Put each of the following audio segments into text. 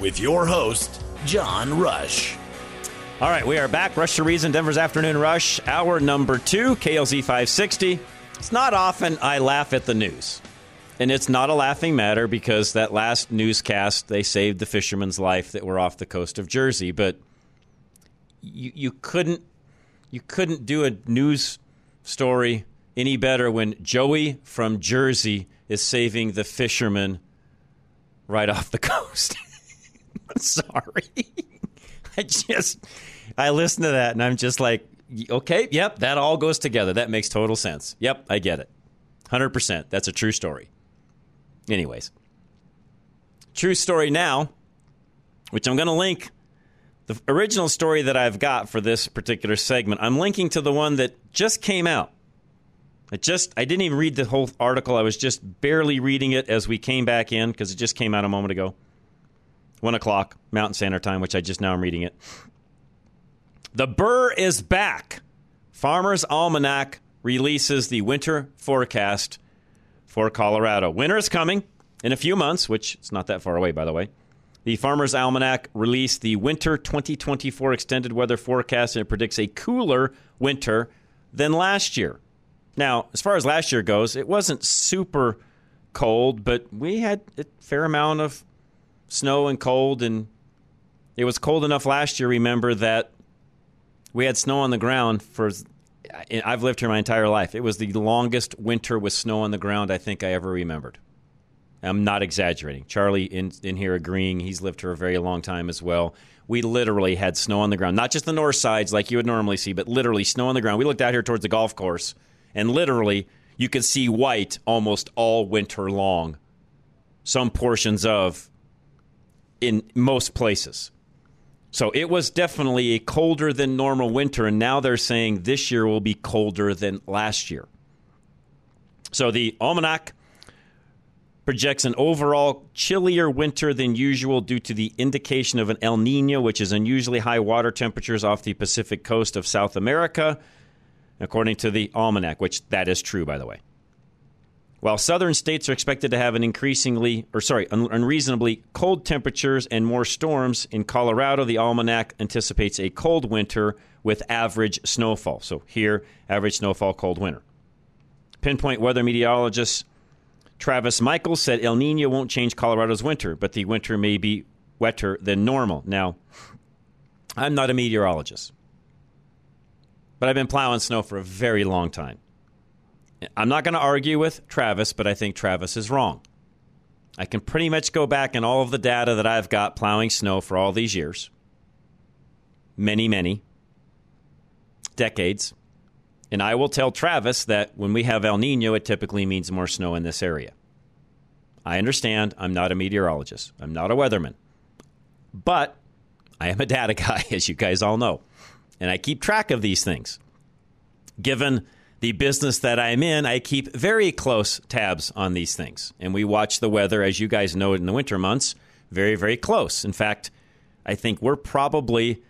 With your host, John Rush. All right, we are back. Rush to Reason, Denver's Afternoon Rush, hour number two, KLZ 560. It's not often I laugh at the news. And it's not a laughing matter because that last newscast, they saved the fisherman's life that were off the coast of Jersey. But you, you couldn't you couldn't do a news story any better when Joey from Jersey is saving the fisherman right off the coast. Sorry. I just I listen to that and I'm just like, okay, yep, that all goes together. That makes total sense. Yep, I get it. 100%. That's a true story. Anyways, true story now, which I'm going to link the original story that I've got for this particular segment. I'm linking to the one that just came out. I just I didn't even read the whole article. I was just barely reading it as we came back in because it just came out a moment ago. One o'clock Mountain Standard Time, which I just now am reading it. The Burr is back. Farmer's Almanac releases the winter forecast for Colorado. Winter is coming in a few months, which is not that far away, by the way. The Farmer's Almanac released the winter 2024 extended weather forecast, and it predicts a cooler winter than last year. Now, as far as last year goes, it wasn't super cold, but we had a fair amount of snow and cold, and it was cold enough last year. Remember that we had snow on the ground for. I've lived here my entire life. It was the longest winter with snow on the ground I think I ever remembered. I'm not exaggerating. Charlie in in here agreeing. He's lived here a very long time as well. We literally had snow on the ground, not just the north sides like you would normally see, but literally snow on the ground. We looked out here towards the golf course, and literally you could see white almost all winter long. Some portions of in most places. So it was definitely a colder than normal winter, and now they're saying this year will be colder than last year. So the almanac projects an overall chillier winter than usual due to the indication of an El Nino, which is unusually high water temperatures off the Pacific coast of South America, according to the almanac, which that is true, by the way. While southern states are expected to have an increasingly, or sorry, un- unreasonably cold temperatures and more storms, in Colorado, the almanac anticipates a cold winter with average snowfall. So here, average snowfall, cold winter. Pinpoint weather meteorologist Travis Michaels said El Nino won't change Colorado's winter, but the winter may be wetter than normal. Now, I'm not a meteorologist, but I've been plowing snow for a very long time. I'm not going to argue with Travis, but I think Travis is wrong. I can pretty much go back in all of the data that I've got plowing snow for all these years many, many decades. And I will tell Travis that when we have El Nino, it typically means more snow in this area. I understand I'm not a meteorologist, I'm not a weatherman, but I am a data guy, as you guys all know. And I keep track of these things. Given the business that I'm in, I keep very close tabs on these things. And we watch the weather, as you guys know, it in the winter months, very, very close. In fact, I think we're probably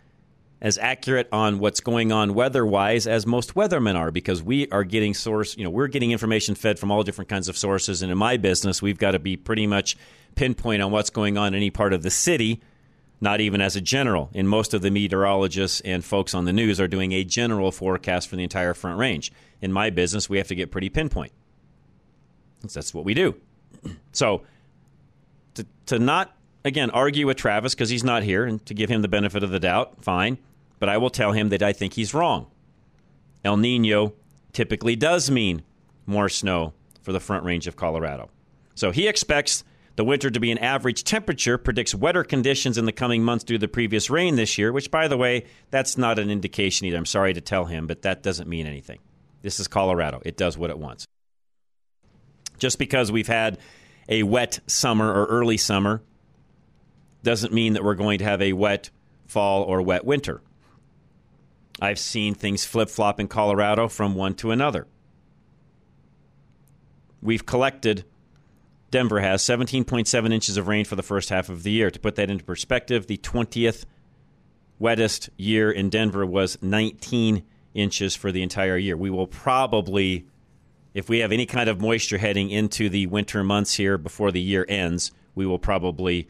as accurate on what's going on weather-wise as most weathermen are because we are getting source, you know, we're getting information fed from all different kinds of sources and in my business, we've got to be pretty much pinpoint on what's going on in any part of the city, not even as a general. And most of the meteorologists and folks on the news are doing a general forecast for the entire front range in my business, we have to get pretty pinpoint. That's what we do. So to, to not again, argue with Travis because he's not here and to give him the benefit of the doubt. Fine. But I will tell him that I think he's wrong. El Nino typically does mean more snow for the front range of Colorado. So he expects the winter to be an average temperature, predicts wetter conditions in the coming months due to the previous rain this year, which, by the way, that's not an indication either. I'm sorry to tell him, but that doesn't mean anything. This is Colorado, it does what it wants. Just because we've had a wet summer or early summer doesn't mean that we're going to have a wet fall or wet winter. I've seen things flip flop in Colorado from one to another. We've collected, Denver has 17.7 inches of rain for the first half of the year. To put that into perspective, the 20th wettest year in Denver was 19 inches for the entire year. We will probably, if we have any kind of moisture heading into the winter months here before the year ends, we will probably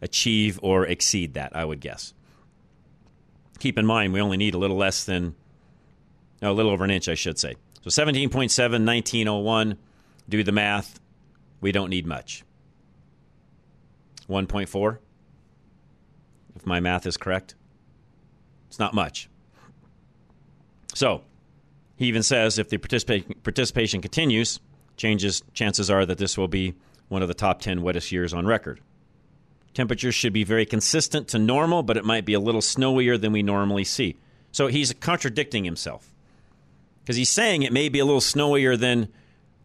achieve or exceed that, I would guess. Keep in mind, we only need a little less than, no, a little over an inch, I should say. So 17.7, 1901, do the math. We don't need much. 1.4, if my math is correct. It's not much. So, he even says if the participa- participation continues, changes chances are that this will be one of the top 10 wettest years on record. Temperatures should be very consistent to normal, but it might be a little snowier than we normally see. So he's contradicting himself. Because he's saying it may be a little snowier than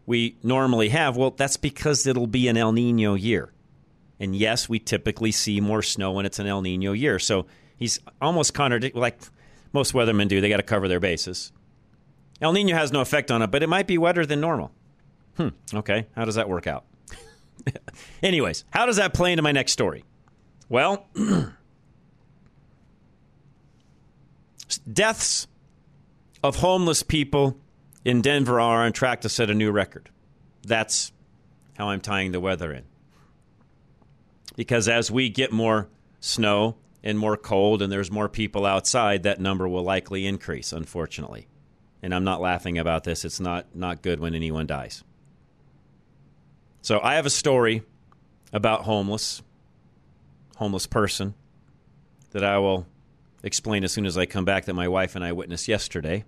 we normally have. Well, that's because it'll be an El Nino year. And yes, we typically see more snow when it's an El Nino year. So he's almost contradicting, like most weathermen do. They got to cover their bases. El Nino has no effect on it, but it might be wetter than normal. Hmm, okay. How does that work out? Anyways, how does that play into my next story? Well, deaths of homeless people in Denver are on track to set a new record. That's how I'm tying the weather in. Because as we get more snow and more cold and there's more people outside, that number will likely increase, unfortunately. And I'm not laughing about this. It's not, not good when anyone dies. So I have a story about homeless, homeless person that I will explain as soon as I come back that my wife and I witnessed yesterday.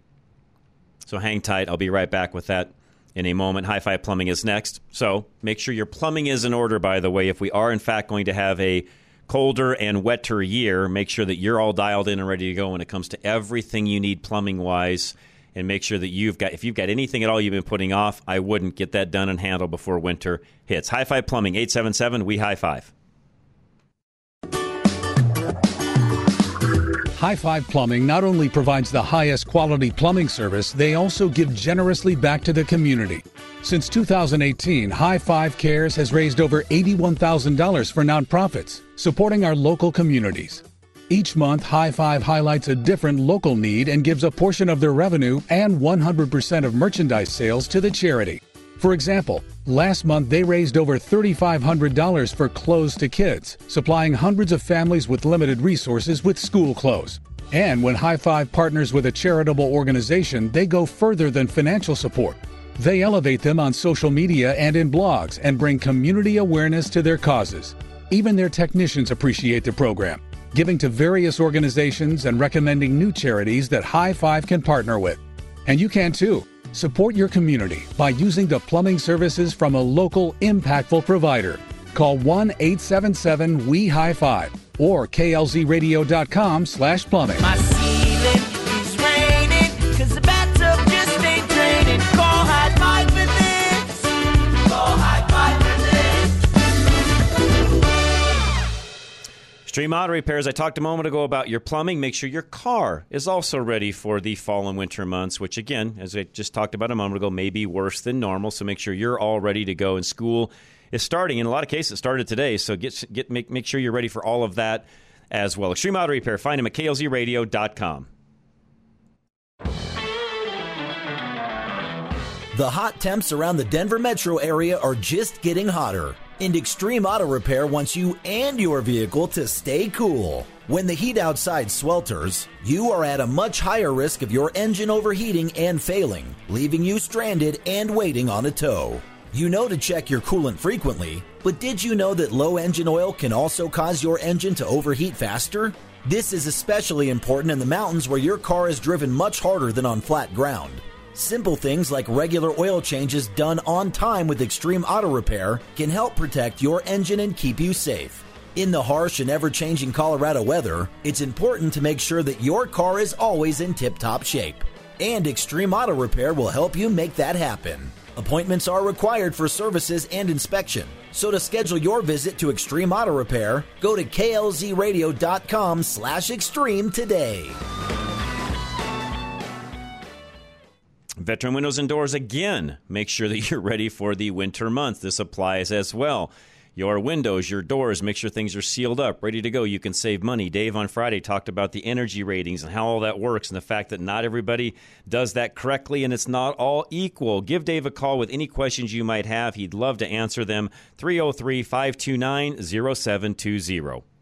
So hang tight. I'll be right back with that in a moment. High Five Plumbing is next. So make sure your plumbing is in order, by the way. If we are, in fact, going to have a colder and wetter year, make sure that you're all dialed in and ready to go when it comes to everything you need plumbing wise. And make sure that you've got, if you've got anything at all you've been putting off, I wouldn't get that done and handled before winter hits. High Five Plumbing, 877 We High Five. High Five Plumbing not only provides the highest quality plumbing service, they also give generously back to the community. Since 2018, High Five Cares has raised over $81,000 for nonprofits, supporting our local communities. Each month, High Five highlights a different local need and gives a portion of their revenue and 100% of merchandise sales to the charity. For example, last month they raised over $3,500 for Clothes to Kids, supplying hundreds of families with limited resources with school clothes. And when High Five partners with a charitable organization, they go further than financial support. They elevate them on social media and in blogs and bring community awareness to their causes. Even their technicians appreciate the program, giving to various organizations and recommending new charities that High Five can partner with. And you can too. Support your community by using the plumbing services from a local impactful provider. Call 1-877 we high five or klzradio.com slash plumbing. Stream Auto Repairs. I talked a moment ago about your plumbing. Make sure your car is also ready for the fall and winter months, which, again, as I just talked about a moment ago, may be worse than normal. So make sure you're all ready to go. And school is starting. In a lot of cases, it started today. So get, get make, make sure you're ready for all of that as well. Extreme Auto Repair. Find him at klzradio.com. The hot temps around the Denver metro area are just getting hotter. And Extreme Auto Repair wants you and your vehicle to stay cool. When the heat outside swelters, you are at a much higher risk of your engine overheating and failing, leaving you stranded and waiting on a tow. You know to check your coolant frequently, but did you know that low engine oil can also cause your engine to overheat faster? This is especially important in the mountains where your car is driven much harder than on flat ground. Simple things like regular oil changes done on time with Extreme Auto Repair can help protect your engine and keep you safe. In the harsh and ever changing Colorado weather, it's important to make sure that your car is always in tip top shape. And Extreme Auto Repair will help you make that happen. Appointments are required for services and inspection. So to schedule your visit to Extreme Auto Repair, go to klzradio.com slash extreme today. Veteran Windows and Doors again. Make sure that you're ready for the winter months. This applies as well. Your windows, your doors, make sure things are sealed up, ready to go. You can save money. Dave on Friday talked about the energy ratings and how all that works and the fact that not everybody does that correctly and it's not all equal. Give Dave a call with any questions you might have. He'd love to answer them. 303 529 0720.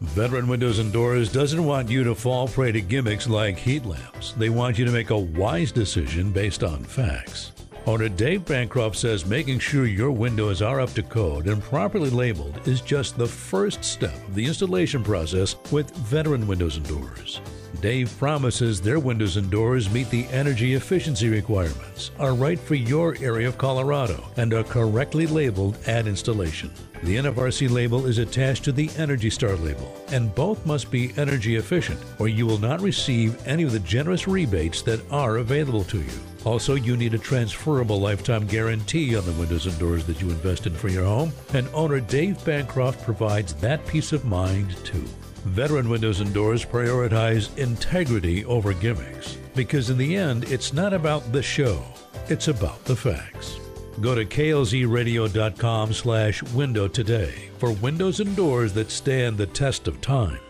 Veteran Windows and Doors doesn't want you to fall prey to gimmicks like heat lamps. They want you to make a wise decision based on facts. Owner Dave Bancroft says making sure your windows are up to code and properly labeled is just the first step of the installation process with Veteran Windows and Doors. Dave promises their windows and doors meet the energy efficiency requirements, are right for your area of Colorado, and are correctly labeled at installation. The NFRC label is attached to the Energy Star label, and both must be energy efficient, or you will not receive any of the generous rebates that are available to you. Also, you need a transferable lifetime guarantee on the windows and doors that you invest in for your home, and owner Dave Bancroft provides that peace of mind too. Veteran Windows and Doors prioritize integrity over gimmicks because in the end, it's not about the show, it's about the facts. Go to klzradio.com slash window today for windows and doors that stand the test of time.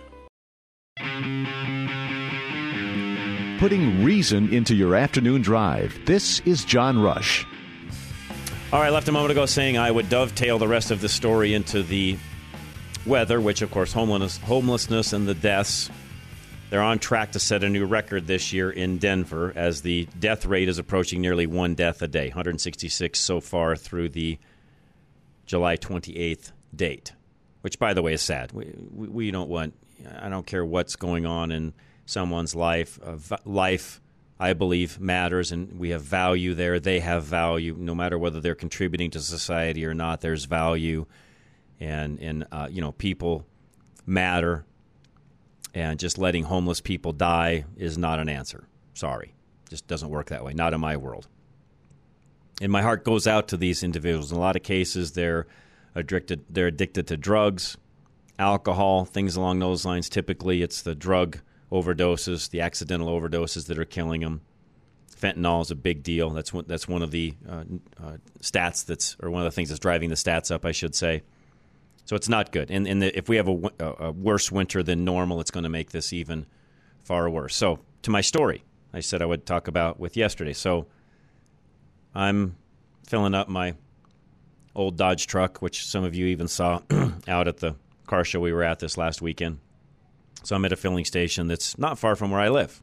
Putting reason into your afternoon drive. This is John Rush. All right, left a moment ago saying I would dovetail the rest of the story into the weather, which, of course, homelessness, homelessness and the deaths. They're on track to set a new record this year in Denver as the death rate is approaching nearly one death a day, 166 so far through the July 28th date, which, by the way, is sad. We, we, don't want, I don't care what's going on in someone's life. Uh, life, I believe, matters, and we have value there. They have value, no matter whether they're contributing to society or not, there's value and and uh, you know people matter, and just letting homeless people die is not an answer. Sorry, just doesn't work that way. Not in my world. And my heart goes out to these individuals. In a lot of cases, they're addicted. They're addicted to drugs, alcohol, things along those lines. Typically, it's the drug overdoses, the accidental overdoses that are killing them. Fentanyl is a big deal. That's one, that's one of the uh, uh, stats that's, or one of the things that's driving the stats up, I should say. So it's not good. And, and the, if we have a, a, worse winter than normal, it's going to make this even far worse. So to my story, I said I would talk about with yesterday. So I'm filling up my old Dodge truck, which some of you even saw out at the car show we were at this last weekend. So I'm at a filling station that's not far from where I live,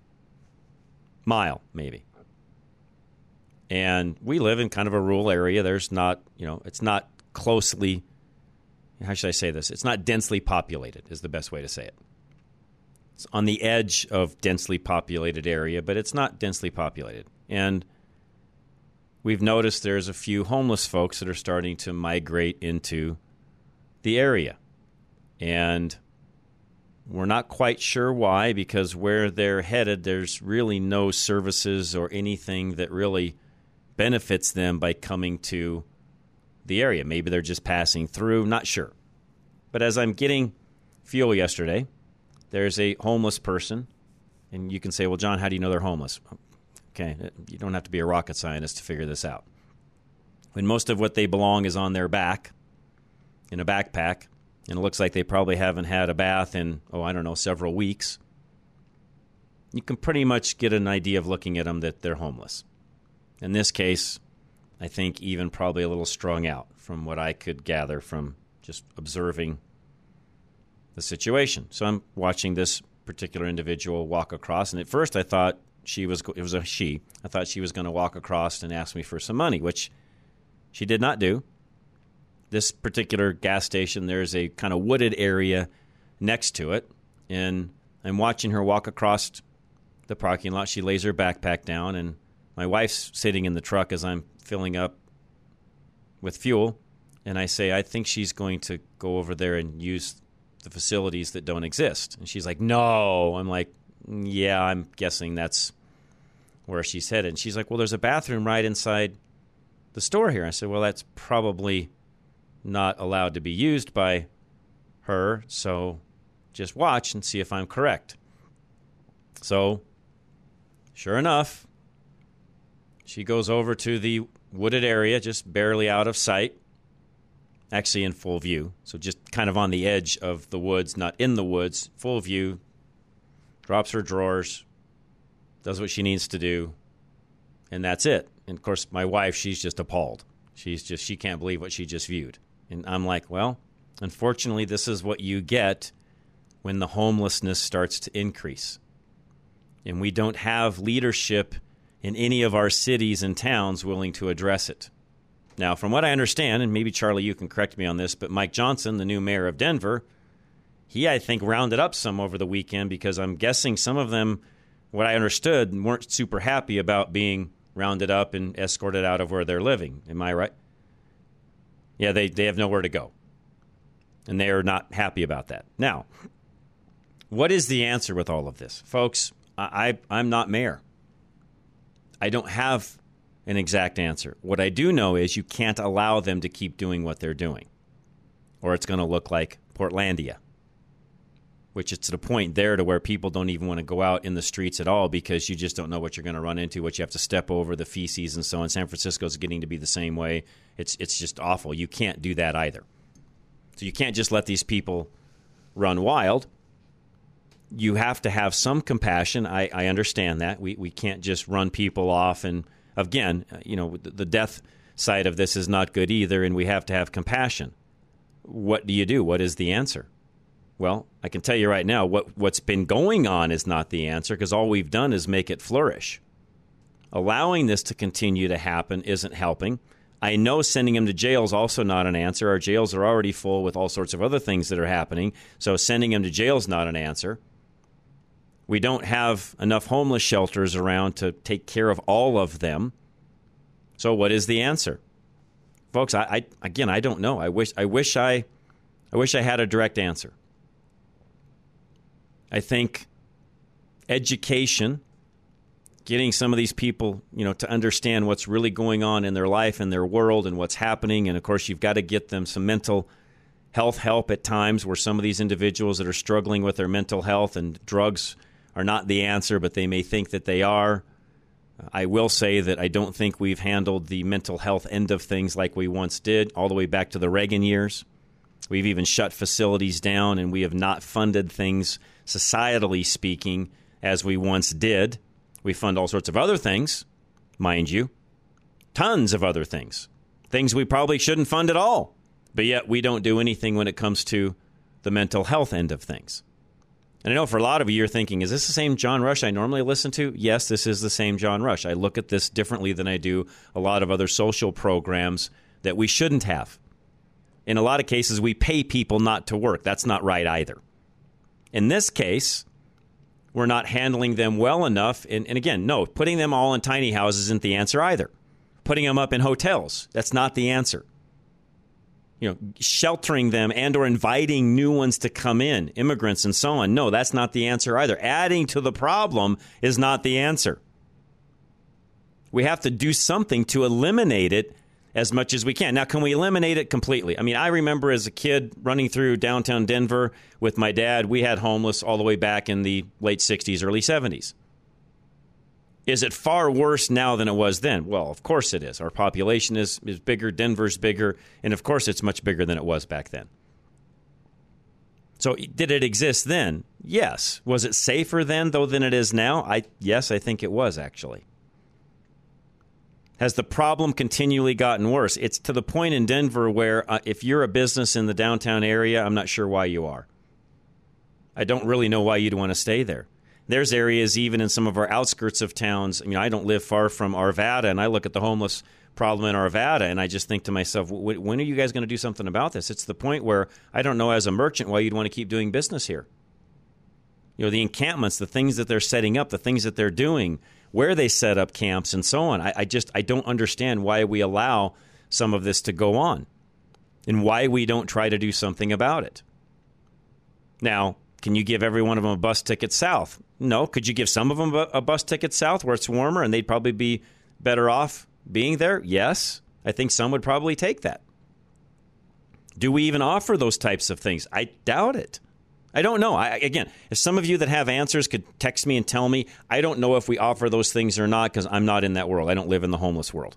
mile maybe. And we live in kind of a rural area. There's not, you know, it's not closely how should I say this? It's not densely populated, is the best way to say it. It's on the edge of densely populated area, but it's not densely populated. And we've noticed there's a few homeless folks that are starting to migrate into the area. And we're not quite sure why, because where they're headed, there's really no services or anything that really benefits them by coming to the area. Maybe they're just passing through, not sure. But as I'm getting fuel yesterday, there's a homeless person, and you can say, well, John, how do you know they're homeless? Okay, you don't have to be a rocket scientist to figure this out. When most of what they belong is on their back in a backpack, and it looks like they probably haven't had a bath in, oh, I don't know, several weeks, you can pretty much get an idea of looking at them that they're homeless. In this case, I think even probably a little strung out from what I could gather from just observing the situation. So I'm watching this particular individual walk across, and at first I thought she was it was a she. I thought she was going to walk across and ask me for some money, which she did not do. This particular gas station, there's a kind of wooded area next to it, and I'm watching her walk across the parking lot. She lays her backpack down, and my wife's sitting in the truck as I'm filling up with fuel. And I say, I think she's going to go over there and use the facilities that don't exist. And she's like, No. I'm like, Yeah, I'm guessing that's where she's headed. And she's like, Well, there's a bathroom right inside the store here. I said, Well, that's probably not allowed to be used by her. So just watch and see if I'm correct. So, sure enough, she goes over to the wooded area, just barely out of sight, actually in full view. So, just kind of on the edge of the woods, not in the woods, full view, drops her drawers, does what she needs to do, and that's it. And of course, my wife, she's just appalled. She's just, she can't believe what she just viewed. And I'm like, well, unfortunately, this is what you get when the homelessness starts to increase. And we don't have leadership in any of our cities and towns willing to address it. Now, from what I understand, and maybe Charlie, you can correct me on this, but Mike Johnston, the new mayor of Denver, he, I think, rounded up some over the weekend because I'm guessing some of them, what I understood, weren't super happy about being rounded up and escorted out of where they're living. Am I right? Yeah, they, they have nowhere to go. And they are not happy about that. Now, what is the answer with all of this? Folks, I, I, I'm not mayor. I don't have an exact answer. What I do know is you can't allow them to keep doing what they're doing, or it's going to look like Portlandia, which is to the point there to where people don't even want to go out in the streets at all because you just don't know what you're going to run into, what you have to step over, the feces and so on. San Francisco is getting to be the same way. It's it's just awful. You can't do that either. So you can't just let these people run wild you have to have some compassion. I, I understand that. We, we can't just run people off. And again, uh, you know, the death side of this is not good either, and we have to have compassion. What do you do? What is the answer? Well, I can tell you right now, what, what's been going on is not the answer because all we've done is make it flourish. Allowing this to continue to happen isn't helping. I know sending them to jail is also not an answer. Our jails are already full with all sorts of other things that are happening, so sending them to jail is not an answer. We don't have enough homeless shelters around to take care of all of them. So what is the answer? Folks, I, I again I don't know. I wish I wish I I wish I had a direct answer. I think education getting some of these people, you know, to understand what's really going on in their life and their world and what's happening and of course you've got to get them some mental health help at times where some of these individuals that are struggling with their mental health and drugs are not the answer, but they may think that they are. I will say that I don't think we've handled the mental health end of things like we once did, all the way back to the Reagan years. We've even shut facilities down, and we have not funded things, societally speaking, as we once did. We fund all sorts of other things, mind you, tons of other things, things we probably shouldn't fund at all. But yet we don't do anything when it comes to the mental health end of things. And I know for a lot of you, you're thinking, is this the same John Rush I normally listen to? Yes, this is the same John Rush. I look at this differently than I do a lot of other social programs that we shouldn't have. In a lot of cases, we pay people not to work. That's not right either. In this case, we're not handling them well enough. And, and again, no, putting them all in tiny houses isn't the answer either. Putting them up in hotels, that's not the answer you know sheltering them and or inviting new ones to come in immigrants and so on. No that's not the answer either. Adding to the problem is not the answer. We have to do something to eliminate it as much as we can. Now can we eliminate it completely? I mean i remember as a kid running through downtown denver with my dad we had homeless all the way back in the late 60s early 70s is it far worse now than it was then? Well, of course it is. Our population is, is bigger, Denver's bigger, and of course it's much bigger than it was back then. So did it exist then? Yes. Was it safer then though than it is now? I yes, I think it was actually. Has the problem continually gotten worse? It's to the point in Denver where uh, if you're a business in the downtown area, I'm not sure why you are. I don't really know why you'd want to stay there there's areas even in some of our outskirts of towns. I mean, I don't live far from Arvada, and I look at the homeless problem in Arvada, and I just think to myself, "Wh- when are you guys going to do something about this? It's the point where I don't know as a merchant why you'd want to keep doing business here. You know, the encampments, the things that they're setting up, the things that they're doing, where they set up camps, and so on. I, I just I don't understand why we allow some of this to go on, and why we don't try to do something about it. Now, can you give every one of them a bus ticket south? No. Could you give some of them a, bus ticket south where it's warmer and they'd probably be better off being there? Yes. I think some would probably take that. Do we even offer those types of things? I doubt it. I don't know. I, again, if some of you that have answers could text me and tell me, I don't know if we offer those things or not because I'm not in that world. I don't live in the homeless world.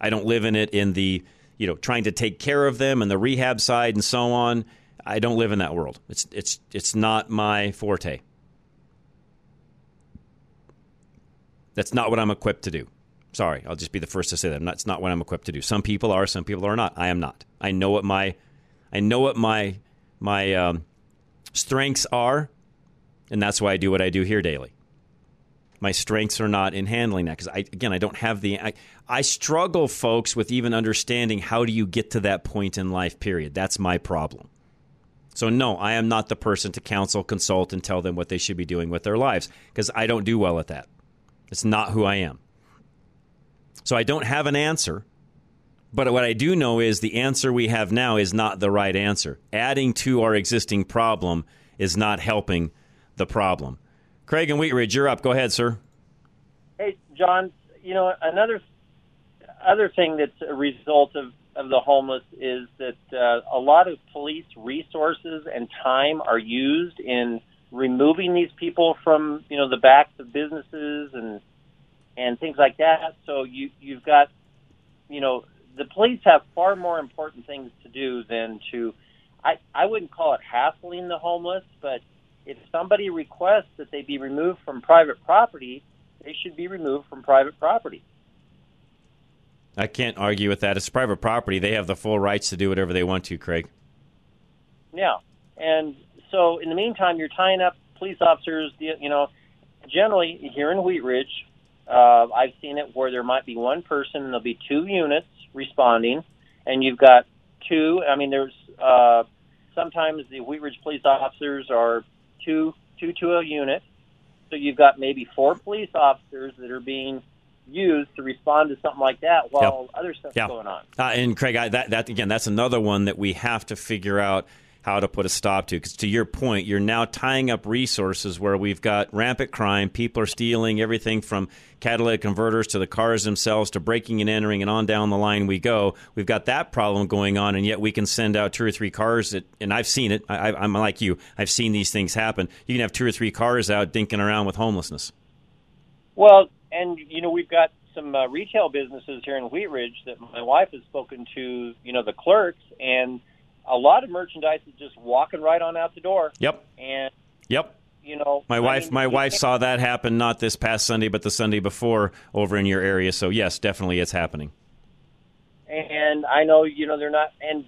I don't live in it in the, you know, trying to take care of them and the rehab side and so on. I don't live in that world. It's it's it's not my forte. That's not what I'm equipped to do. Sorry, I'll just be the first to say that. It's not what I'm equipped to do. Some people are, some people are not. I am not. I know what my I know what my my um, strengths are, and that's why I do what I do here daily. My strengths are not in handling that because I again I don't have the I, I struggle, folks, with even understanding how do you get to that point in life. Period. That's my problem. So no, I am not the person to counsel, consult, and tell them what they should be doing with their lives because I don't do well at that. It's not who I am. So I don't have an answer. But what I do know is the answer we have now is not the right answer. Adding to our existing problem is not helping the problem. Craig and Wheat Ridge, you're up. Go ahead, sir. Hey, John. You know another other thing that's a result of of the homeless is that uh, a lot of police resources and time are used in removing these people from you know the backs of businesses and and things like that. So you you've got you know the police have far more important things to do than to I I wouldn't call it hassling the homeless, but if somebody requests that they be removed from private property, they should be removed from private property. I can't argue with that. It's private property. They have the full rights to do whatever they want to, Craig. Yeah, and so in the meantime, you're tying up police officers. You know, generally here in Wheat Ridge, uh, I've seen it where there might be one person and there'll be two units responding, and you've got two. I mean, there's uh, sometimes the Wheat Ridge police officers are two two to a unit, so you've got maybe four police officers that are being used to respond to something like that while other stuff's Yeah. going on. Uh, and Craig, I, that, that again, that's another one that we have to figure out how to put a stop to. Because to your point, you're now tying up resources where we've got rampant crime. People are stealing everything from catalytic converters to the cars themselves to breaking and entering, and on down the line we go. We've got that problem going on, and yet we can send out two or three cars. That, and I've seen it. I, I'm like you. I've seen these things happen. You can have two or three cars out dinking around with homelessness. Well, and you know we've got some uh, retail businesses here in Wheat Ridge that my wife has spoken to. You know the clerks, and a lot of merchandise is just walking right on out the door. Yep. And Yep. you know, My I wife, mean, my wife saw that happen not this past Sunday, but the Sunday before over in your area. So yes, definitely, it's happening. and I know you know they're not. And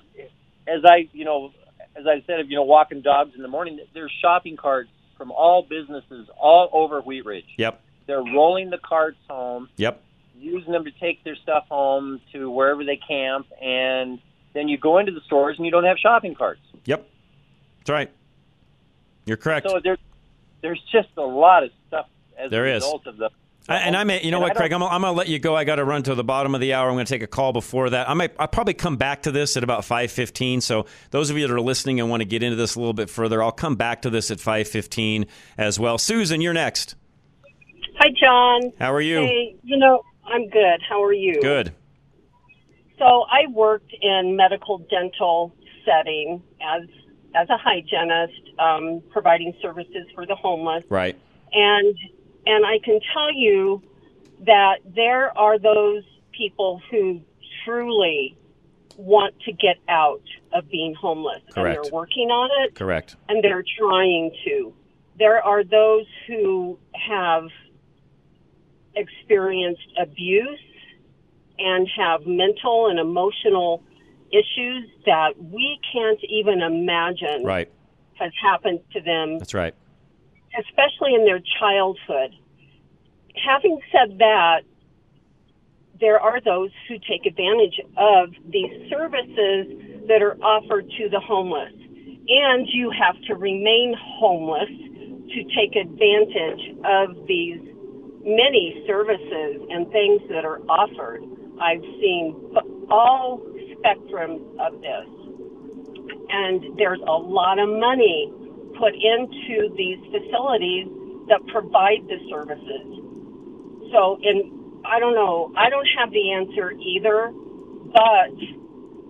as I you know, as I said, of you know, walking dogs in the morning, there's shopping carts from all businesses all over Wheat Ridge. Yep, They're rolling the carts home, yep, using them to take their stuff home to wherever they camp, and then you go into the stores and you don't have shopping carts. yep. That's right. You're correct. So there's there's just a lot of stuff as There a is. result of the. I- and I may, you know And what, Craig, I'm, I'm going to let you go. I got to run to the bottom of the hour. I'm going to take a call before that. I might, I'll probably come back to this at about 5:15. So those of you that are listening and want to get into this a little bit further, I'll come back to this at 5:15 as well. Susan, you're next. Hi, John. How are you? Hey, you know, I'm good. How are you? Good. So I worked in medical dental setting as as a hygienist, um, providing services for the homeless, Right. and and I can tell you that there are those people who truly want to get out of being homeless, and Correct. they're working on it. Correct. and they're trying to. There are those who have experienced abuse and have mental and emotional issues that we can't even imagine Right. has happened to them, That's right. especially in their childhood. Having said that, there are those who take advantage of these services that are offered to the homeless. And you have to remain homeless to take advantage of these many services and things that are offered. I've seen all spectrums of this. And there's a lot of money put into these facilities that provide the services. So, in I don't know, I don't have the answer either, but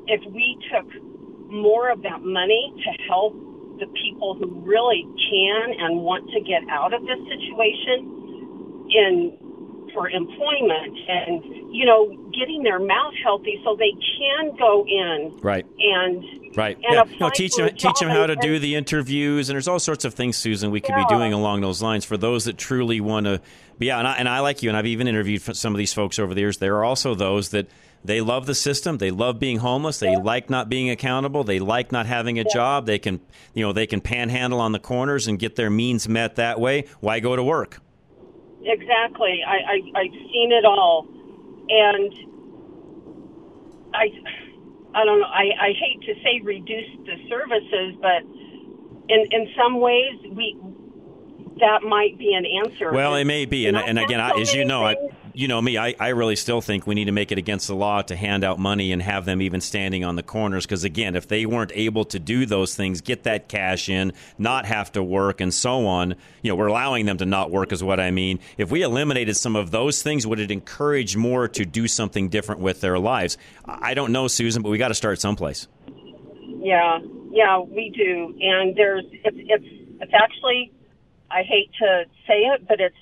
if we took more of that money to help the people who really can and want to get out of this situation in for employment and you know getting their mouth healthy so they can go in Right. and Right. and yeah. No, teach them teach them how to do the interviews, and there's all sorts of things, Susan, we could Yeah. be doing along those lines for those that truly want to. Yeah, and I, and I like you, and I've even interviewed some of these folks over the years. There are also those that they love the system, they love being homeless, they like not being accountable, they like not having a job. They can, you know, they can panhandle on the corners and get their means met that way. Why go to work? Exactly. I, I I've seen it all, and I I don't know. I, I hate to say reduce the services, but in in some ways we that might be an answer. Well, it may be, and, and again, I, as you know, I, you know me, I, I really still think we need to make it against the law to hand out money and have them even standing on the corners. Because again, if they weren't able to do those things, get that cash in, not have to work, and so on, you know, we're allowing them to not work, is what I mean. If we eliminated some of those things, would it encourage more to do something different with their lives? I don't know, Susan, but we got to start someplace. Yeah, yeah, we do. And there's it's it's it's actually I hate to say it, but it's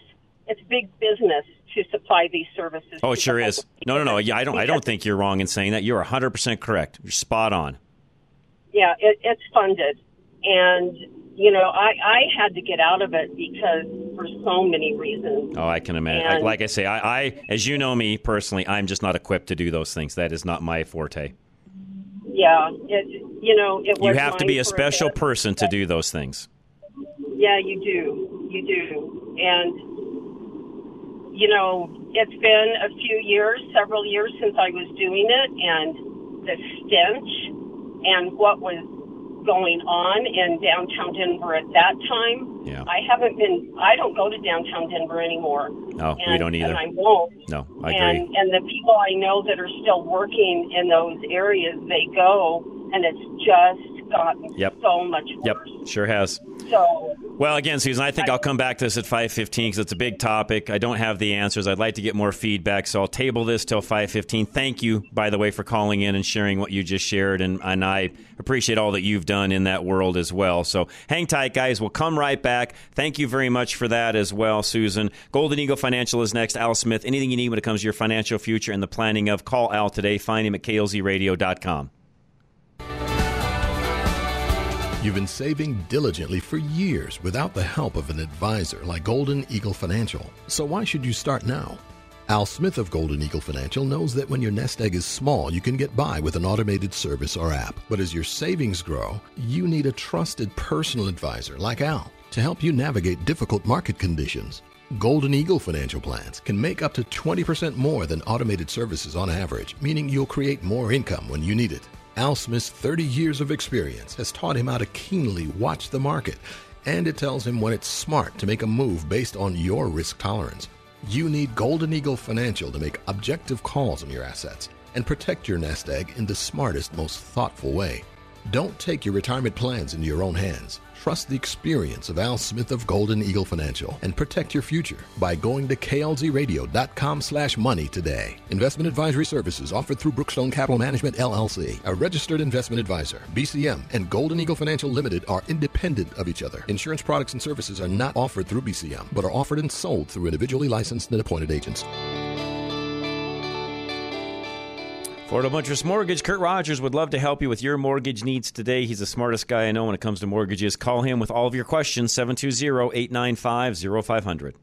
it's big business to supply these services. Oh, it sure is. No, no, no. Yeah, I don't. I don't think you're wrong in saying that. You're 100 percent correct. You're spot on. yeah, it, it's funded, and you know, I I had to get out of it because for so many reasons. Oh, I can imagine. And- like I say, I, I, as you know me personally, I'm just not equipped to do those things. That is not my forte. Yeah, it you know it was. You have to be a special bit. person to do those things. Yeah, you do. You do. And, you know, it's been a few years, several years since I was doing it, and the stench and what was going on in downtown Denver at that time. Yeah. I haven't been, I don't go to downtown Denver anymore. No, we don't either. And I won't. No, I and, agree. and the people I know that are still working in those areas, they go, and it's just gotten Yep. so much Yep, sure has. so Well, again, Susan, I think I'll come back to this at 5:15 because it's a big topic. I don't have the answers. I'd like to get more feedback, so I'll table this till 5:15. Thank you, by the way, for calling in and sharing what you just shared, and, and I appreciate all that you've done in that world as well. So hang tight, guys. We'll come right back. Thank you very much for that as well, Susan. Golden Eagle Financial is next. Al Smith. Anything you need when it comes to your financial future and the planning of, call Al today. Find him at klzradio.com. You've been saving diligently for years without the help of an advisor like Golden Eagle Financial. So why should you start now? Al Smith of Golden Eagle Financial knows that when your nest egg is small, you can get by with an automated service or app. But as your savings grow, you need a trusted personal advisor like Al to help you navigate difficult market conditions. Golden Eagle financial plans can make up to 20% more than automated services on average, meaning you'll create more income when you need it. Al Smith's 30 years of experience has taught him how to keenly watch the market, and it tells him when it's smart to make a move based on your risk tolerance. You need Golden Eagle Financial to make objective calls on your assets and protect your nest egg in the smartest, most thoughtful way. Don't take your retirement plans into your own hands. Trust the experience of Al Smith of Golden Eagle Financial and protect your future by going to klzradio.com slash money today. Investment advisory services offered through Brookstone Capital Management LLC, a registered investment advisor. BCM and Golden Eagle Financial Limited are independent of each other. Insurance products and services are not offered through BCM, but are offered and sold through individually licensed and appointed agents. Affordable Interest Mortgage, Kurt Rogers would love to help you with your mortgage needs today. He's the smartest guy I know when it comes to mortgages. Call him with all of your questions, 720 895 0500.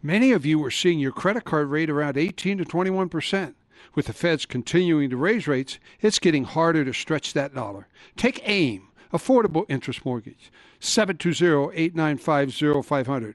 Many of you are seeing your credit card rate around 18 to 21 percent. With the feds continuing to raise rates, it's getting harder to stretch that dollar. Take AIM, Affordable Interest Mortgage, 720-895-0500.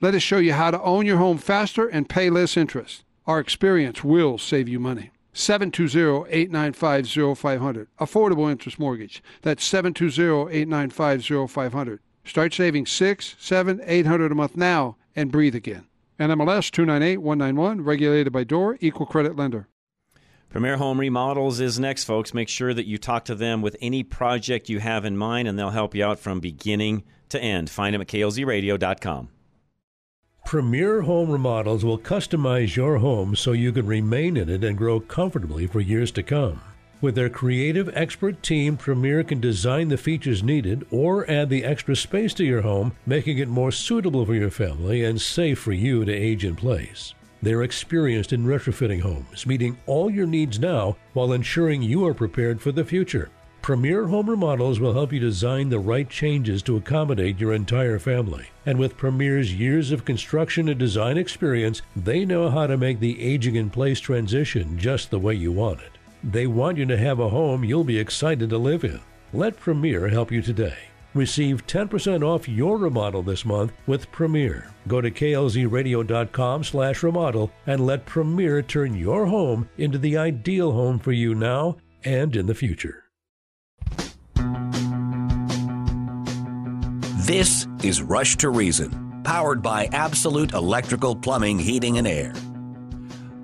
Let us show you how to own your home faster and pay less interest. Our experience will save you money. 720-895-0500. Affordable interest mortgage. That's 720-895-0500. Start saving six, seven, eight hundred a month now and breathe again. NMLS 298191, regulated by DOR, equal credit lender. Premier Home Remodels is next, folks. Make sure that you talk to them with any project you have in mind, and they'll help you out from beginning to end. Find them at klzradio.com. Premier Home Remodels will customize your home so you can remain in it and grow comfortably for years to come. With their creative, expert team, Premier can design the features needed or add the extra space to your home, making it more suitable for your family and safe for you to age in place. They're experienced in retrofitting homes, meeting all your needs now while ensuring you are prepared for the future. Premier Home Remodels will help you design the right changes to accommodate your entire family. And with Premier's years of construction and design experience, they know how to make the aging in place transition just the way you want it. They want you to have a home you'll be excited to live in. Let Premier help you today. Receive 10% off your remodel this month with Premier. Go to klzradio.com slash remodel and let Premier turn your home into the ideal home for you now and in the future. This is Rush to Reason, powered by Absolute Electrical Plumbing, Heating, and Air.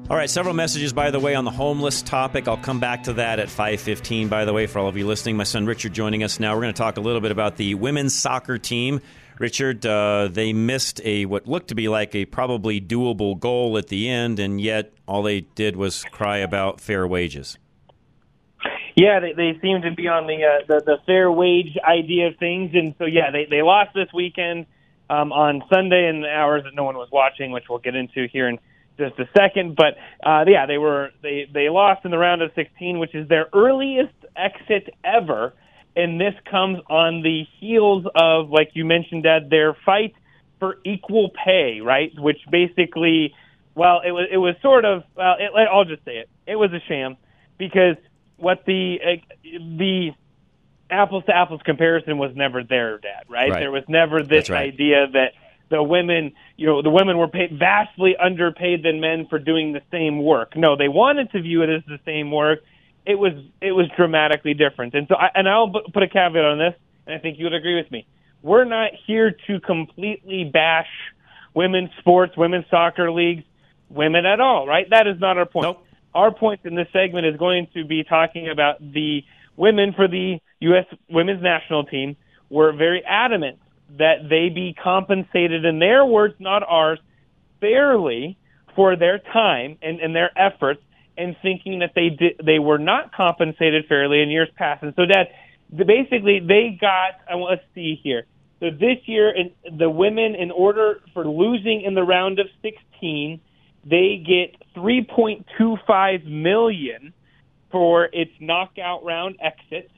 All right, several messages, by the way, on the homeless topic. I'll come back to that at 5.15, by the way, for all of you listening. My son Richard joining us now. We're going to talk a little bit about the women's soccer team. Richard, uh, they missed a what looked to be like a probably doable goal at the end, and yet all they did was cry about fair wages. Yeah, they, they seem to be on the, uh, the the fair wage idea of things, and so yeah, they they lost this weekend um, on Sunday in the hours that no one was watching, which we'll get into here in just a second. But uh, yeah, they were they they lost in the round of 16, which is their earliest exit ever, and this comes on the heels of, like you mentioned, Dad, their fight for equal pay, right? Which basically, well, it was it was sort of well, it, I'll just say it, it was a sham because what the uh, the apples to apples comparison was never there, Dad. Right? Right. There was never this right. idea that the women, you know, the women were paid vastly underpaid than men for doing the same work. No, they wanted to view it as the same work. It was it was dramatically different. And so, I, and I'll put a caveat on this, and I think you would agree with me. We're not here to completely bash women's sports, women's soccer leagues, women at all, right? That is not our point. Our point in this segment is going to be talking about the women for the U.S. women's national team were very adamant that they be compensated, in their words, not ours, fairly for their time and, and their efforts, and thinking that they they were not compensated fairly in years past. And so that the, basically they got. I want let's see here. So this year, in, the women, in order for losing in the round of 16, they get 3.25 million for its knockout round exit.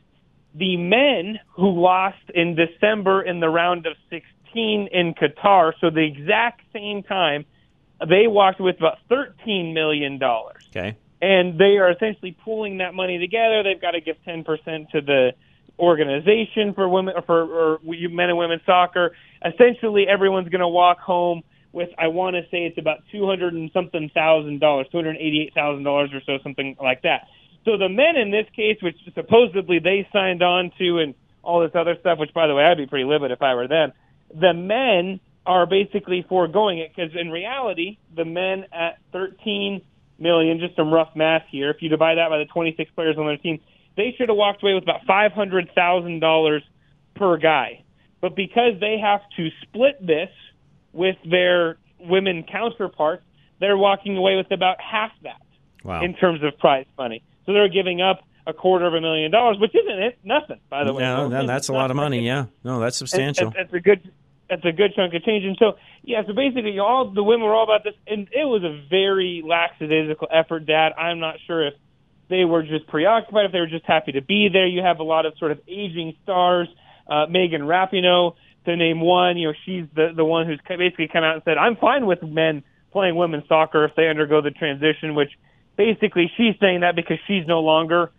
The men who lost in December in the round of 16 in Qatar, so the exact same time, they walked with about 13 million dollars Okay. and they are essentially pooling that money together. They've got to give ten percent to the organization for women for or men and women soccer. Essentially, everyone's going to walk home with I want to say it's about two hundred and something thousand dollars, two hundred eighty-eight thousand dollars or so, something like that. So the men in this case, which supposedly they signed on to, and all this other stuff, which by the way I'd be pretty livid if I were them. The men are basically foregoing it because in reality, the men at thirteen million, just some rough math here. If you divide that by the 26 players on their team, they should have walked away with about $500,000 per guy. But because they have to split this with their women counterparts, they're walking away with about half that Wow. in terms of prize money. So they're giving up a quarter of a million dollars, which isn't it nothing, by the way. No, no, that's a lot of money. Yeah, no, that's substantial. That's, a good, that's a good chunk of change. And so, yeah, so basically, all the women were all about this, and it was a very lackadaisical effort. Dad, I'm not sure if they were just preoccupied, if they were just happy to be there. You have a lot of sort of aging stars, uh, Megan Rapinoe to name one. You know, she's the the one who's basically come out and said, "I'm fine with men playing women's soccer if they undergo the transition," which basically she's saying that because she's no longer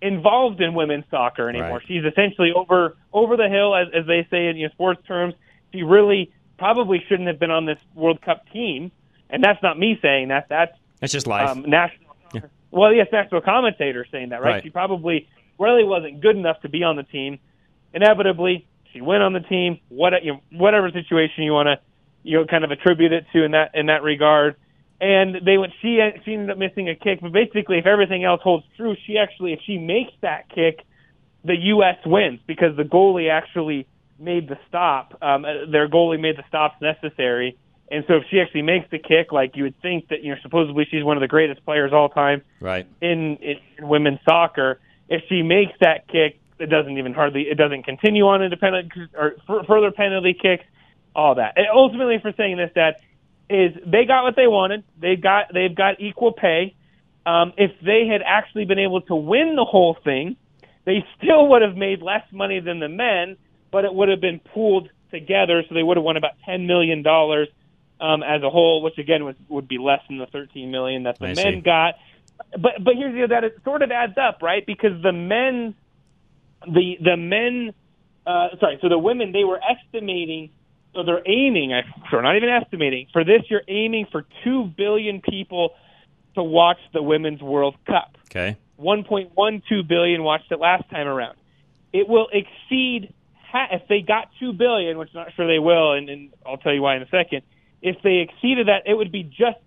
involved in women's soccer anymore. Right. She's essentially over over the hill, as, as they say in you know, sports terms. She really probably shouldn't have been on this World Cup team, and that's not me saying that. That's That's just life. um, national. yeah. Well, yes, national commentator saying that, right? Right. She probably really wasn't good enough to be on the team. Inevitably, she went on the team. What you know, whatever situation you want to you know kind of attribute it to in that in that regard. And they went. She she ended up missing a kick, but basically, if everything else holds true, she actually if she makes that kick, the U.S. wins because the goalie actually made the stop. Um, uh, their goalie made the stops necessary, and so if she actually makes the kick, like you would think that you know supposedly she's one of the greatest players all time Right. in, in women's soccer. If she makes that kick, it doesn't even hardly it doesn't continue on independent or further penalty kicks, all that. And ultimately, for saying this, that is they got what they wanted. They got they've got equal pay. Um, if they had actually been able to win the whole thing, they still would have made less money than the men, but it would have been pooled together, so they would have won about ten million dollars um, as a whole, which again would would be less than the thirteen million that the I men see. got. But but here's the other that it sort of adds up, right? Because the men, the the men, uh, sorry, so the women they were estimating, so they're aiming, sorry, not even estimating for this You're aiming for two billion people to watch the women's World Cup. Okay. 1.12 billion watched it last time around. It will exceed if they got 2 billion, which I'm not sure they will, and, and I'll tell you why in a second. If they exceeded that, it would be just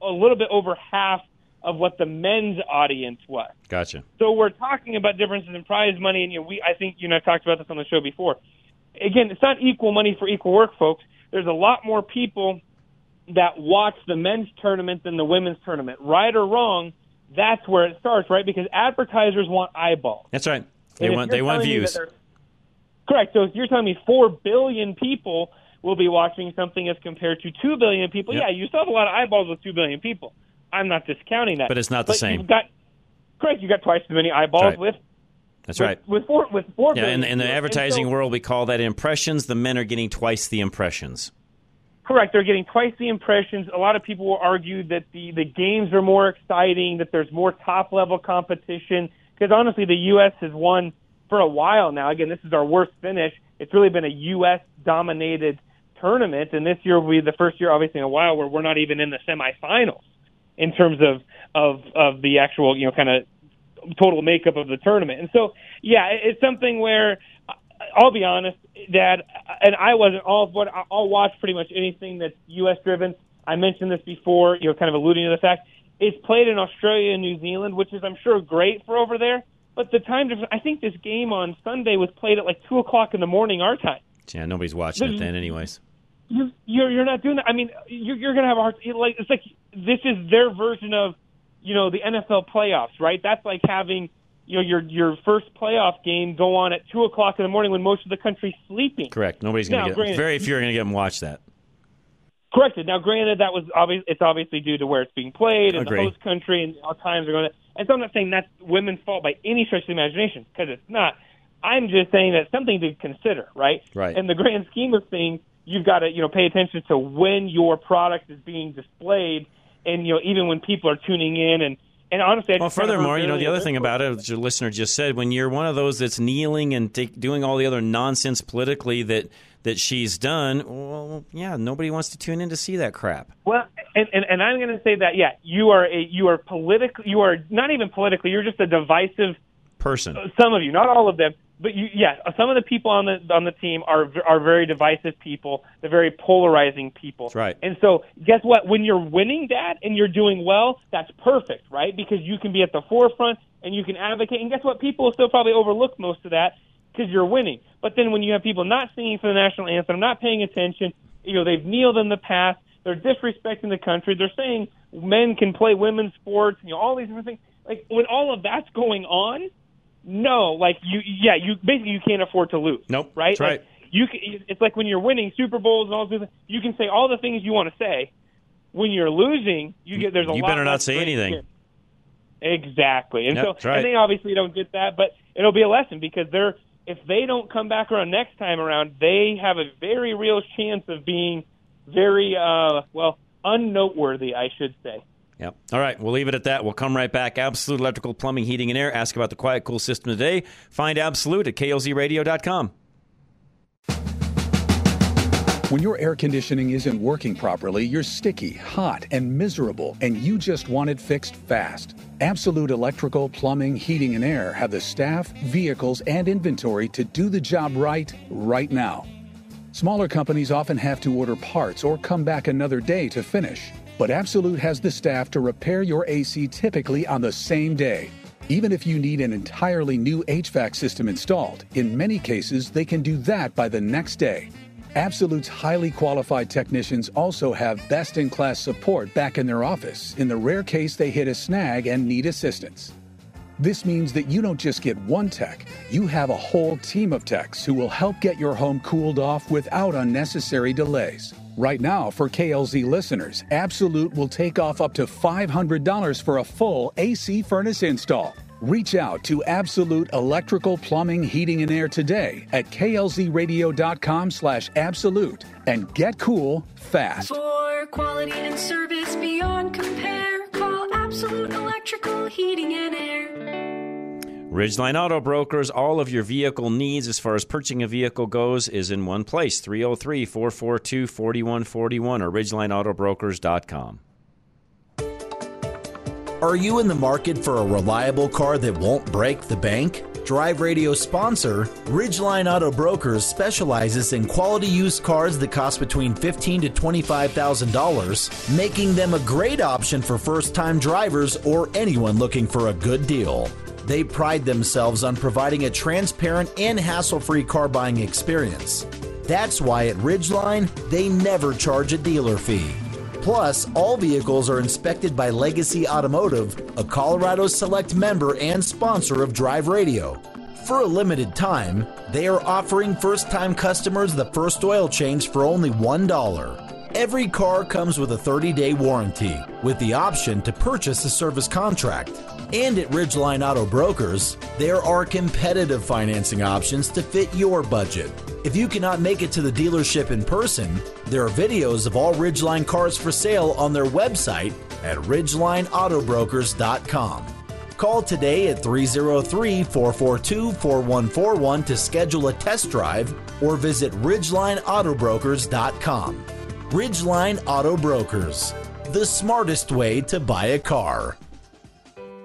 a little bit over half of what the men's audience was. Gotcha. So we're talking about differences in prize money, and you know, we I think you know I've talked about this on the show before. Again, it's not equal money for equal work, folks. There's a lot more people that watch the men's tournament than the women's tournament. Right or wrong, that's where it starts, right? Because advertisers want eyeballs. That's right. They And want they want views. Correct. So if you're telling me four billion people will be watching something as compared to two billion people, Yep. yeah, you still have a lot of eyeballs with two billion people. I'm not discounting that, But it's not the same. You've got correct. You got twice as many eyeballs Right. with That's with, right. with four with four Yeah, in, in the. Advertising so- world, we call that impressions. The men are getting twice the impressions. Correct. They're getting twice the impressions. A lot of people will argue that the, the games are more exciting, that there's more top level competition. Because honestly, the U.S. has won for a while now. Again, this is our worst finish. It's really been a U.S. dominated tournament, and this year will be the first year, obviously, in a while where we're not even in the semifinals in terms of of of the actual, you know, kind of total makeup of the tournament. And so, yeah, it's something where I'll be honest, Dad, and I wasn't all but I'll watch pretty much anything that's U.S. driven. I mentioned this before, you know, kind of alluding to the fact it's played in Australia and New Zealand, which is I'm sure great for over there. But the time difference, I think this game on Sunday was played at like two o'clock in the morning our time. Yeah, nobody's watching it then, anyways. You, you're you're not doing that. I mean, you're, you're going to have a hard. Like it's like this is their version of, you know, the NFL playoffs, right? That's like having you know your your first playoff game go on at two o'clock in the morning when most of the country's sleeping. Correct. Nobody's going to get. Very few are going to get them watch that. Corrected. Now, granted, that was obvious. It's obviously due to where it's being played and Agree. the host country and how times are going. to And so I'm not saying that's women's fault by any stretch of the imagination because it's not. I'm just saying that's something to consider, right? Right. In the grand scheme of things, you've got to you know pay attention to when your product is being displayed, and you know even when people are tuning in and and honestly, I Well, furthermore, you know, the other thing about it, as your listener just said, when you're one of those that's kneeling and take, doing all the other nonsense politically that that she's done, well, yeah, nobody wants to tune in to see that crap. Well, and, and, and I'm going to say that, yeah, you are a you are politically you are not even politically, you're just a divisive Person. some of you, not all of them, but you, yeah, some of the people on the on the team are are very divisive people. They're very polarizing people. That's right. And so, guess what? When you're winning that and you're doing well, that's perfect, right? Because you can be at the forefront and you can advocate. And guess what? People will still probably overlook most of that because you're winning. But then when you have people not singing for the national anthem, not paying attention, you know, they've kneeled in the past. They're disrespecting the country. They're saying men can play women's sports. You know, all these different things. Like when all of that's going on, no, like you, yeah, you basically you can't afford to lose. Nope, right? that's right. Like, you can, it's like when you're winning Super Bowls and all this. You can say all the things you want to say. When you're losing, you get there's a lot You lot better not say anything. here. Exactly, and Yep, so right. and they obviously don't get that, but it'll be a lesson because they're if they don't come back around next time around, they have a very real chance of being very uh well unnoteworthy, I should say. Yep. All right, we'll leave it at that. We'll come right back. Absolute Electrical Plumbing, Heating, and Air. Ask about the Quiet Cool system today. Find Absolute at klzradio.com. When your air conditioning isn't working properly, you're sticky, hot, and miserable, and you just want it fixed fast. Absolute Electrical, Plumbing, Heating, and Air have the staff, vehicles, and inventory to do the job right, right now. Smaller companies often have to order parts or come back another day to finish, but Absolute has the staff to repair your AC typically on the same day. Even if you need an entirely new HVAC system installed, in many cases they can do that by the next day. Absolute's highly qualified technicians also have best in class support back in their office in the rare case they hit a snag and need assistance. This means that you don't just get one tech, you have a whole team of techs who will help get your home cooled off without unnecessary delays. Right now, for KLZ listeners, Absolute will take off up to $500 for a full AC furnace install. Reach out to Absolute Electrical Plumbing, Heating, and Air today at klzradio.com slash absolute and get cool fast. For quality and service beyond compare, call Absolute Electrical Heating and Air. Ridgeline Auto Brokers, all of your vehicle needs as far as purchasing a vehicle goes is in one place 303 442 4141 or ridgelineautobrokers.com. Are you in the market for a reliable car that won't break the bank? Drive Radio sponsor Ridgeline Auto Brokers specializes in quality used cars that cost between fifteen to twenty-five thousand dollars, making them a great option for first-time drivers or anyone looking for a good deal. They pride themselves on providing a transparent and hassle-free car buying experience. That's why at Ridgeline they never charge a dealer fee. Plus, all vehicles are inspected by Legacy Automotive, a Colorado Select member and sponsor of Drive Radio. For a limited time, they are offering first time customers the first oil change for only $1. Every car comes with a 30 day warranty, with the option to purchase a service contract. And at Ridgeline Auto Brokers, there are competitive financing options to fit your budget. If you cannot make it to the dealership in person, there are videos of all Ridgeline cars for sale on their website at ridgelineautobrokers.com. Call today at 303 442 4141 to schedule a test drive or visit ridgelineautobrokers.com. Ridgeline Auto Brokers, the smartest way to buy a car.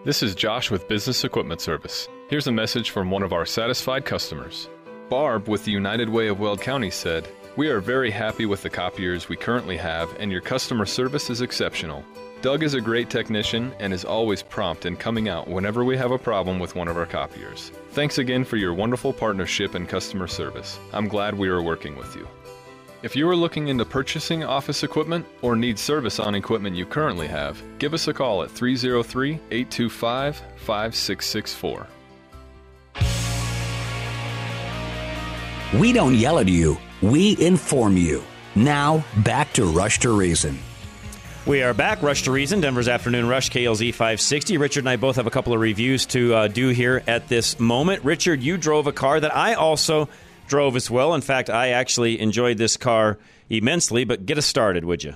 This is Josh with Business Equipment Service. Here's a message from one of our satisfied customers. Barb with the United Way of Weld County said, We are very happy with the copiers we currently have, and your customer service is exceptional. Doug is a great technician and is always prompt in coming out whenever we have a problem with one of our copiers. Thanks again for your wonderful partnership and customer service. I'm glad we are working with you. If you are looking into purchasing office equipment or need service on equipment you currently have, give us a call at 303 825 5664. We don't yell at you, we inform you. Now, back to Rush to Reason. We are back. Rush to Reason, Denver's Afternoon Rush, KLZ 560. Richard and I both have a couple of reviews to uh, do here at this moment. Richard, you drove a car that I also drove as well. In fact, I actually enjoyed this car immensely, but get us started, would you?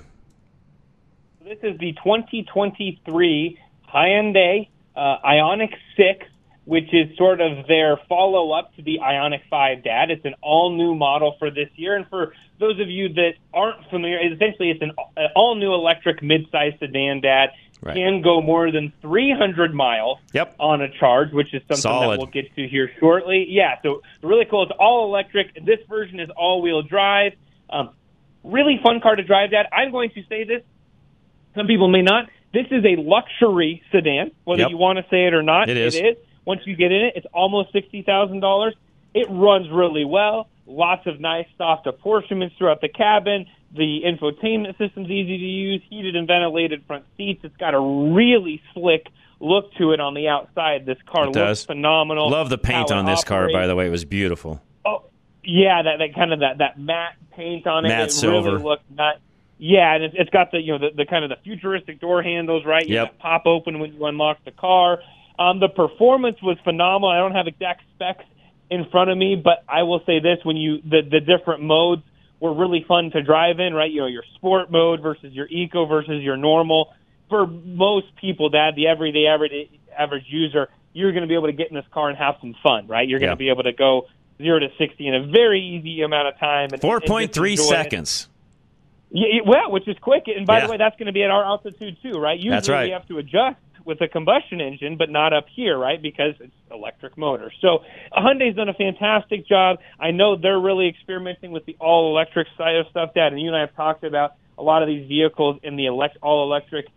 This is the 2023 Hyundai uh, Ioniq 6, which is sort of their follow up to the Ioniq 5 Dad. It's an all new model for this year. And for those of you that aren't familiar, essentially it's an, an all new electric midsize sedan Dad. Right. Can go more than 300 miles yep. on a charge, which is something Solid. that we'll get to here shortly. Yeah, so really cool. It's all electric. This version is all wheel drive. Um, really fun car to drive, Dad. I'm going to say this. Some people may not. This is a luxury sedan, whether Yep. you want to say it or not. It is. It is. Once you get in it, it's almost sixty thousand dollars. It runs really well. Lots of nice soft apportionments throughout the cabin. The infotainment system's easy to use. Heated and ventilated front seats. It's got a really slick look to it on the outside. This car It looks does. phenomenal. Love the paint on this car, by the way. It was beautiful. Oh, Yeah, that, that kind of that that matte paint on it. Matte it silver. really looked. Yeah, and it's, it's got the you know the, the kind of the futuristic door handles, right? You Yep. pop open when you unlock the car. Um, the performance was phenomenal. I don't have exact specs in front of me, but I will say this: when you the the different modes were really fun to drive in, right? You know, your sport mode versus your eco versus your normal. For most people, Dad, the everyday average average user, you're going to be able to get in this car and have some fun, right? You're going Yeah. to be able to go zero to sixty in a very easy amount of time. Four point three enjoy it. seconds. Yeah, well, which is quick. And by Yeah. the way, that's going to be at our altitude too, right? Usually That's right. we have to adjust with a combustion engine, but not up here, right? Because it's electric motor. So Hyundai's done a fantastic job. I know they're really experimenting with the all electric side of stuff, Dad. And you and I have talked about a lot of these vehicles in the elect- all electric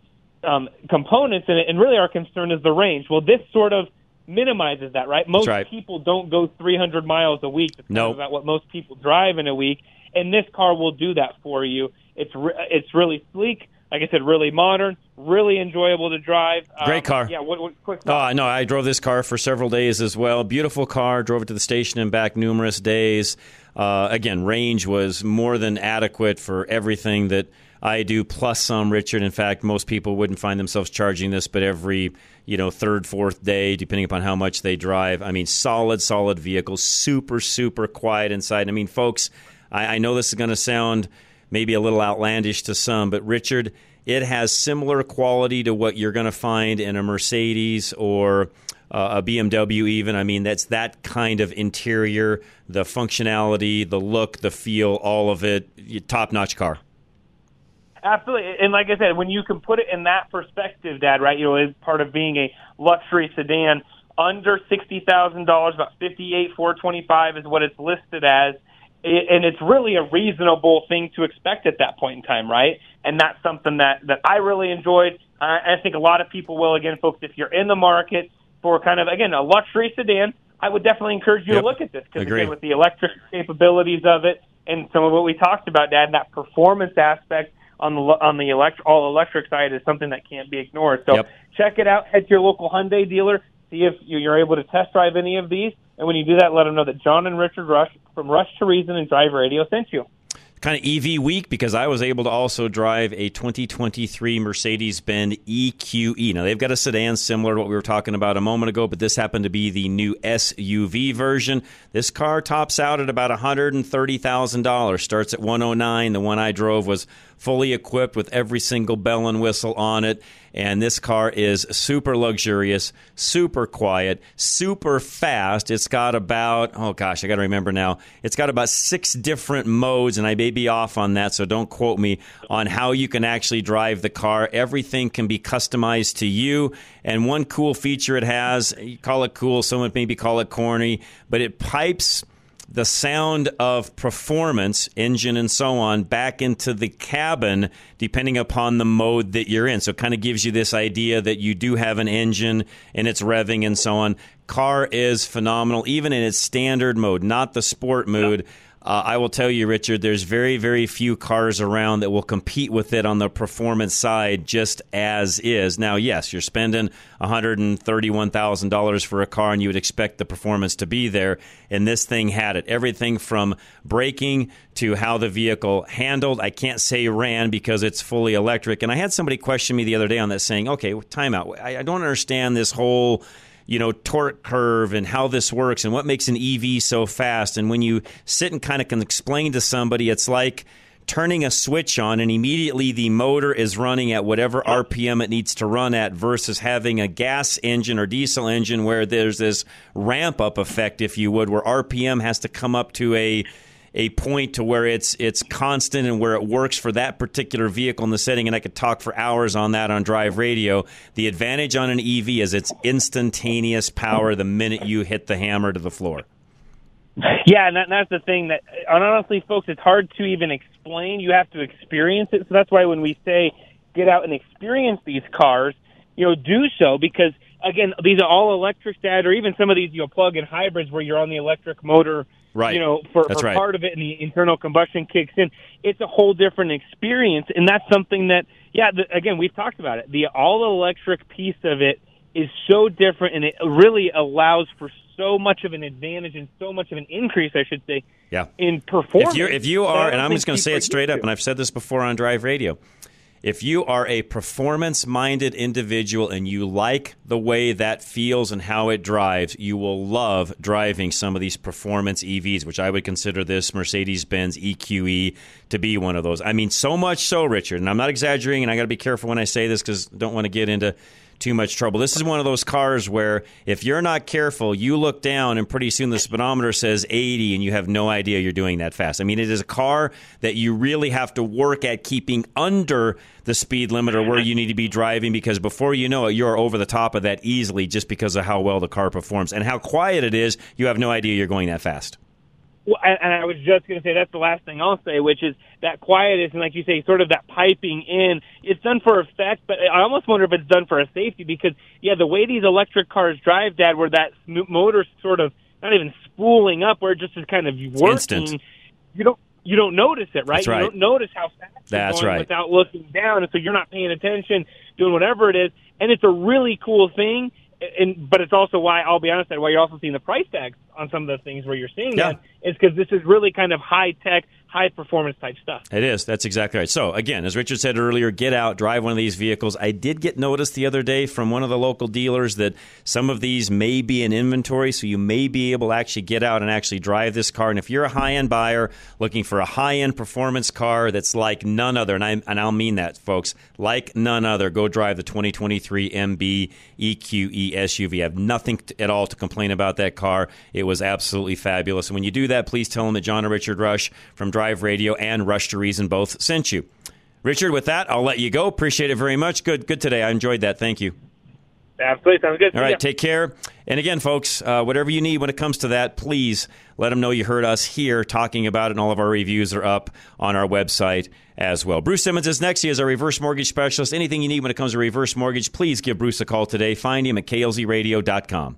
um, components, and, and really our concern is the range. Well, this sort of minimizes that, right? Most right. people don't go 300 miles a week. That's kind Nope. about what most people drive in a week, and this car will do that for you. It's re- it's really sleek. Like I said, really modern, really enjoyable to drive. Great Um, car. Yeah. What, what, quick. Oh, no, I drove this car for several days as well. Beautiful car. Drove it to the station and back numerous days. Uh, again, range was more than adequate for everything that I do, plus some, Richard. In fact, most people wouldn't find themselves charging this, but every you know third, fourth day, depending upon how much they drive. I mean, solid, solid vehicle. Super, super quiet inside. I mean, folks, I, I know this is going to sound maybe a little outlandish to some, but Richard, it has similar quality to what you're going to find in a Mercedes or uh, a BMW, even. I mean, that's that kind of interior, the functionality, the look, the feel, all of it. Top notch car. Absolutely, and like I said, when you can put it in that perspective, Dad, right? You know, as part of being a luxury sedan, under sixty thousand dollars, about fifty-eight four twenty-five is what it's listed as, and it's really a reasonable thing to expect at that point in time, right? And that's something that that I really enjoyed. Uh, I think a lot of people will. Again, folks, if you're in the market for kind of again a luxury sedan, I would definitely encourage you Yep. to look at this because again, with the electric capabilities of it and some of what we talked about, Dad, that performance aspect on the on the elect- all electric side is something that can't be ignored. So Yep. check it out. Head to your local Hyundai dealer. See if you- you're able to test drive any of these. And when you do that, let them know that John and Richard Rush from Rush to Reason and Drive Radio sent you. Kind of EV week because I was able to also drive a 2023 Mercedes Benz EQE. Now, they've got a sedan similar to what we were talking about a moment ago, but this happened to be the new SUV version. This car tops out at about $130,000, starts at 109 The one I drove was fully equipped with every single bell and whistle on it. And this car is super luxurious, super quiet, super fast. It's got about, oh gosh, I got to remember now. It's got about six different modes, and I may be off on that, so don't quote me on how you can actually drive the car. Everything can be customized to you. And one cool feature it has, you call it cool, someone maybe call it corny, but it pipes the sound of performance, engine and so on, back into the cabin depending upon the mode that you're in. So it kind of gives you this idea that you do have an engine and it's revving and so on. Car is phenomenal, even in its standard mode, not the sport mode. Uh, I will tell you, Richard, there's very, very few cars around that will compete with it on the performance side just as is. Now, yes, you're spending $131,000 for a car and you would expect the performance to be there, and this thing had it. Everything from braking to how the vehicle handled. I can't say ran because it's fully electric. And I had somebody question me the other day on that saying, okay, timeout. I, I don't understand this whole you know, torque curve and how this works and what makes an EV so fast. And when you sit and kind of can explain to somebody, it's like turning a switch on and immediately the motor is running at whatever RPM it needs to run at versus having a gas engine or diesel engine where there's this ramp up effect, if you would, where RPM has to come up to a a point to where it's it's constant and where it works for that particular vehicle in the setting and I could talk for hours on that on drive radio. The advantage on an EV is its instantaneous power the minute you hit the hammer to the floor. Yeah, and that, that's the thing that, and honestly, folks, it's hard to even explain. You have to experience it. So that's why when we say get out and experience these cars, you know, do so because again, these are all electric dad, or even some of these you know plug-in hybrids where you're on the electric motor, Right. You know, for, for right. part of it, and the internal combustion kicks in. It's a whole different experience, and that's something that, yeah, the, again, we've talked about it. The all-electric piece of it is so different, and it really allows for so much of an advantage and so much of an increase, I should say, Yeah. in performance. If you if you are, and I'm just going to say it straight up, used and I've said this before on Drive Radio. If you are a performance minded individual and you like the way that feels and how it drives, you will love driving some of these performance EVs, which I would consider this Mercedes Benz EQE to be one of those. I mean, so much so, Richard, and I'm not exaggerating, and I got to be careful when I say this because I don't want to get into too much trouble. This is one of those cars where if you're not careful, you look down and pretty soon the speedometer says 80 and you have no idea you're doing that fast. I mean, it is a car that you really have to work at keeping under the speed limit or where you need to be driving because before you know it, you're over the top of that easily just because of how well the car performs and how quiet it is. You have no idea you're going that fast. Well, and, and I was just going to say that's the last thing I'll say, which is that quietness and, like you say, sort of that piping in. It's done for effect, but I almost wonder if it's done for a safety because, yeah, the way these electric cars drive, Dad, where that motor's sort of not even spooling up, where it just is kind of working. instant. You don't you don't notice it, right? Right. You don't notice how fast That's going right. without looking down, and so you're not paying attention, doing whatever it is, and it's a really cool thing. And but it's also why I'll be honest, that why you're also seeing the price tags on some of the things where you're seeing Yeah. that is because this is really kind of high tech, high performance type stuff. It is. That's exactly right. So, again, as Richard said earlier, get out, drive one of these vehicles. I did get notice the other day from one of the local dealers that some of these may be in inventory, so you may be able to actually get out and actually drive this car. And if you're a high end buyer looking for a high end performance car that's like none other, and, I, and I'll mean that, folks, like none other, go drive the 2023 MB EQE SUV. I have nothing at all to complain about that car. It was absolutely fabulous. And when you do that, please tell them that John and Richard Rush from Drive Radio and Rush to Reason both sent you. Richard, with that, I'll let you go. Appreciate it very much. Good, good today. I enjoyed that. Thank you. Absolutely, sounds good. All right, take care. And again, folks, uh, whatever you need when it comes to that, please let them know you heard us here talking about it, and all of our reviews are up on our website as well. Bruce Simmons is next. He is our reverse mortgage specialist. Anything you need when it comes to reverse mortgage, please give Bruce a call today. Find him at klzradio.com.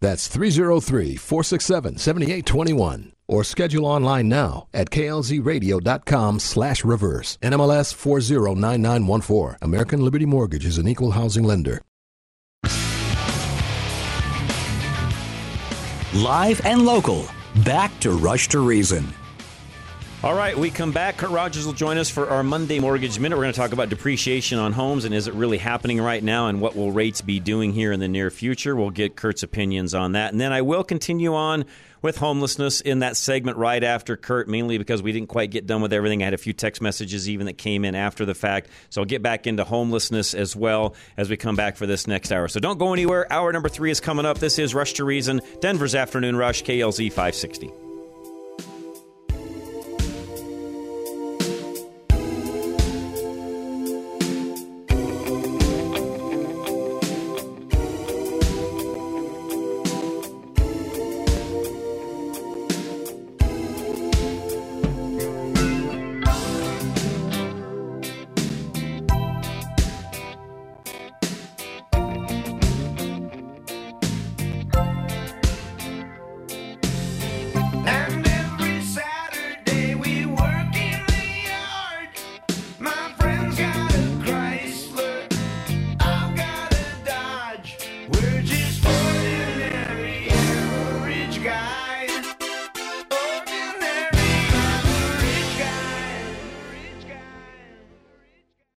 That's 303 467 7821. Or schedule online now at klzradio.com slash reverse. NMLS 409914. American Liberty Mortgage is an equal housing lender. Live and local. Back to Rush to Reason. All right, we come back. Kurt Rogers will join us for our Monday Mortgage Minute. We're going to talk about depreciation on homes and is it really happening right now and what will rates be doing here in the near future. We'll get Kurt's opinions on that. And then I will continue on with homelessness in that segment right after Kurt, mainly because we didn't quite get done with everything. I had a few text messages even that came in after the fact. So I'll get back into homelessness as well as we come back for this next hour. So don't go anywhere. Hour number three is coming up. This is Rush to Reason, Denver's Afternoon Rush, KLZ 560.